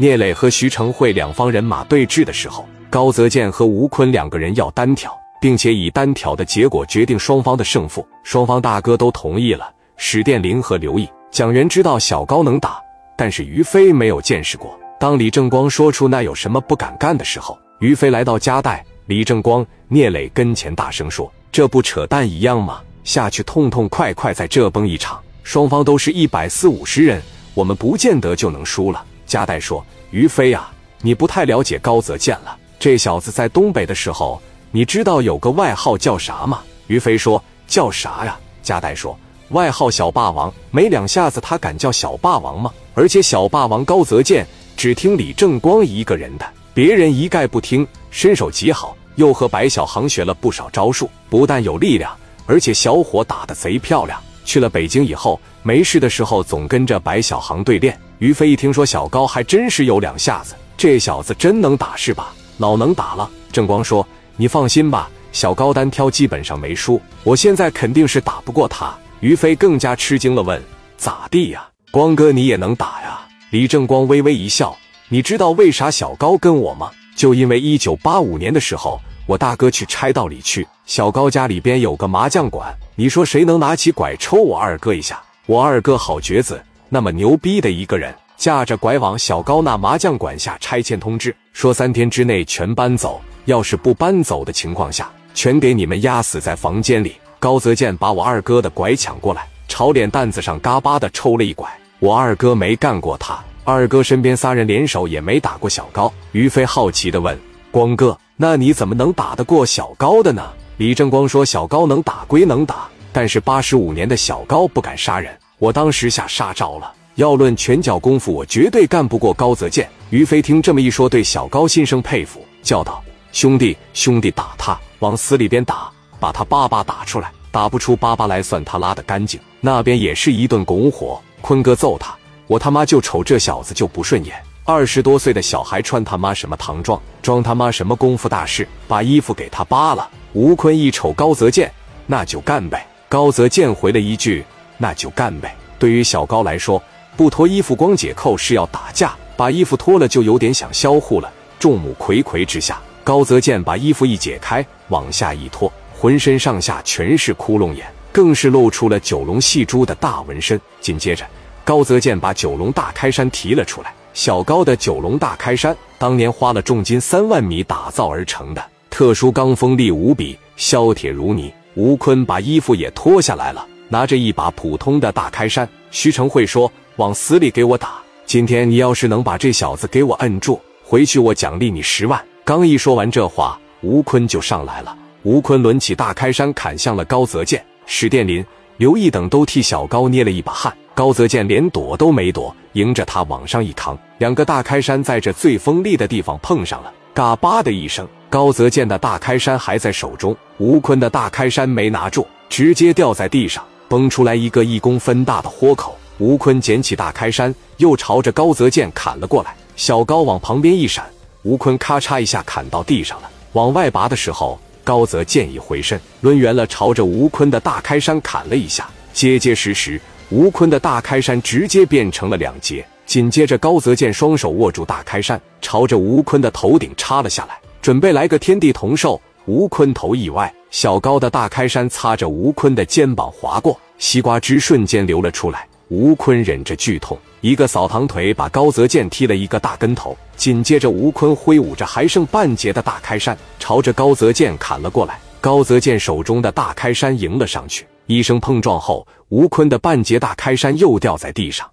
聂磊和徐成会两方人马对峙的时候，高泽健和吴坤两个人要单挑，并且以单挑的结果决定双方的胜负。双方大哥都同意了。史殿林和刘毅、蒋元知道小高能打，但是于飞没有见识过。当李正光说出那有什么不敢干的时候，于飞来到夹带李正光、聂磊跟前，大声说：“这不扯淡一样吗？下去痛痛快快在这崩一场。双方都是一百四五十人，我们不见得就能输了。”夹带说：“于飞啊，你不太了解高泽健了。这小子在东北的时候，你知道有个外号叫啥吗？”于飞说：“叫啥呀？”夹带说。外号小霸王，没两下子他敢叫小霸王吗？而且小霸王高泽健只听李正光一个人的，别人一概不听，身手极好，又和白小航学了不少招数，不但有力量，而且小伙打得贼漂亮。去了北京以后，没事的时候总跟着白小航对练。于飞一听说小高还真是有两下子，这小子真能打是吧？老能打了。正光说：“你放心吧，小高单挑基本上没输，我现在肯定是打不过他。”于飞更加吃惊了，问：“咋地呀，光哥你也能打呀？”李正光微微一笑：“你知道为啥小高跟我吗？就因为一九八五年的时候，我大哥去差道里去，小高家里边有个麻将馆，你说谁能拿起拐抽我二哥一下？我二哥好绝子，那么牛逼的一个人，架着拐往小高那麻将馆下拆迁通知，说三天之内全搬走，要是不搬走的情况下，全给你们压死在房间里。”高泽健把我二哥的拐抢过来，朝脸蛋子上嘎巴的抽了一拐。我二哥没干过他，二哥身边仨人联手也没打过小高。于飞好奇的问：“光哥，那你怎么能打得过小高的呢？”李正光说：“小高能打归能打，但是八十五年的小高不敢杀人，我当时下杀招了。要论拳脚功夫，我绝对干不过高泽健。”于飞听这么一说，对小高心生佩服，叫道：“兄弟，兄弟，打他，往死里边打！”把他爸爸打出来，打不出爸爸来算他拉的干净。那边也是一顿拱火，坤哥揍他，我他妈就瞅这小子就不顺眼。二十多岁的小孩穿他妈什么唐装，装他妈什么功夫大师，把衣服给他扒了。吴坤一瞅高泽健，那就干呗。高泽健回了一句，那就干呗。对于小高来说，不脱衣服光解扣是要打架，把衣服脱了就有点想销户了。众目睽睽之下，高泽健把衣服一解开，往下一脱。浑身上下全是窟窿眼，更是露出了九龙戏珠的大纹身。紧接着，高泽健把九龙大开山提了出来。小高的九龙大开山，当年花了重金三万米打造而成的，特殊钢锋利无比，削铁如泥。吴坤把衣服也脱下来了，拿着一把普通的大开山。徐成会说：“往死里给我打！今天你要是能把这小子给我摁住，回去我奖励你十万。”刚一说完这话，吴坤就上来了。吴坤抡起大开山砍向了高泽健，史殿林、刘毅等都替小高捏了一把汗。高泽健连躲都没躲，迎着他往上一扛，两个大开山在这最锋利的地方碰上了，嘎巴的一声，高泽健的大开山还在手中，吴坤的大开山没拿住，直接掉在地上，崩出来一个一公分大的豁口。吴坤捡起大开山，又朝着高泽健砍了过来。小高往旁边一闪，吴坤咔嚓一下砍到地上了，往外拔的时候。高泽建已回身抡圆了，朝着吴坤的大开山砍了一下，结结实实，吴坤的大开山直接变成了两截。紧接着，高泽健双手握住大开山，朝着吴坤的头顶插了下来，准备来个天地同寿。吴坤头一歪，小高的大开山擦着吴坤的肩膀划过，西瓜汁瞬间流了出来。吴坤忍着剧痛，一个扫堂腿把高泽健踢了一个大跟头。紧接着，吴坤挥舞着还剩半截的大开山，朝着高泽健砍了过来。高泽健手中的大开山迎了上去，一声碰撞后，吴坤的半截大开衫又掉在地上。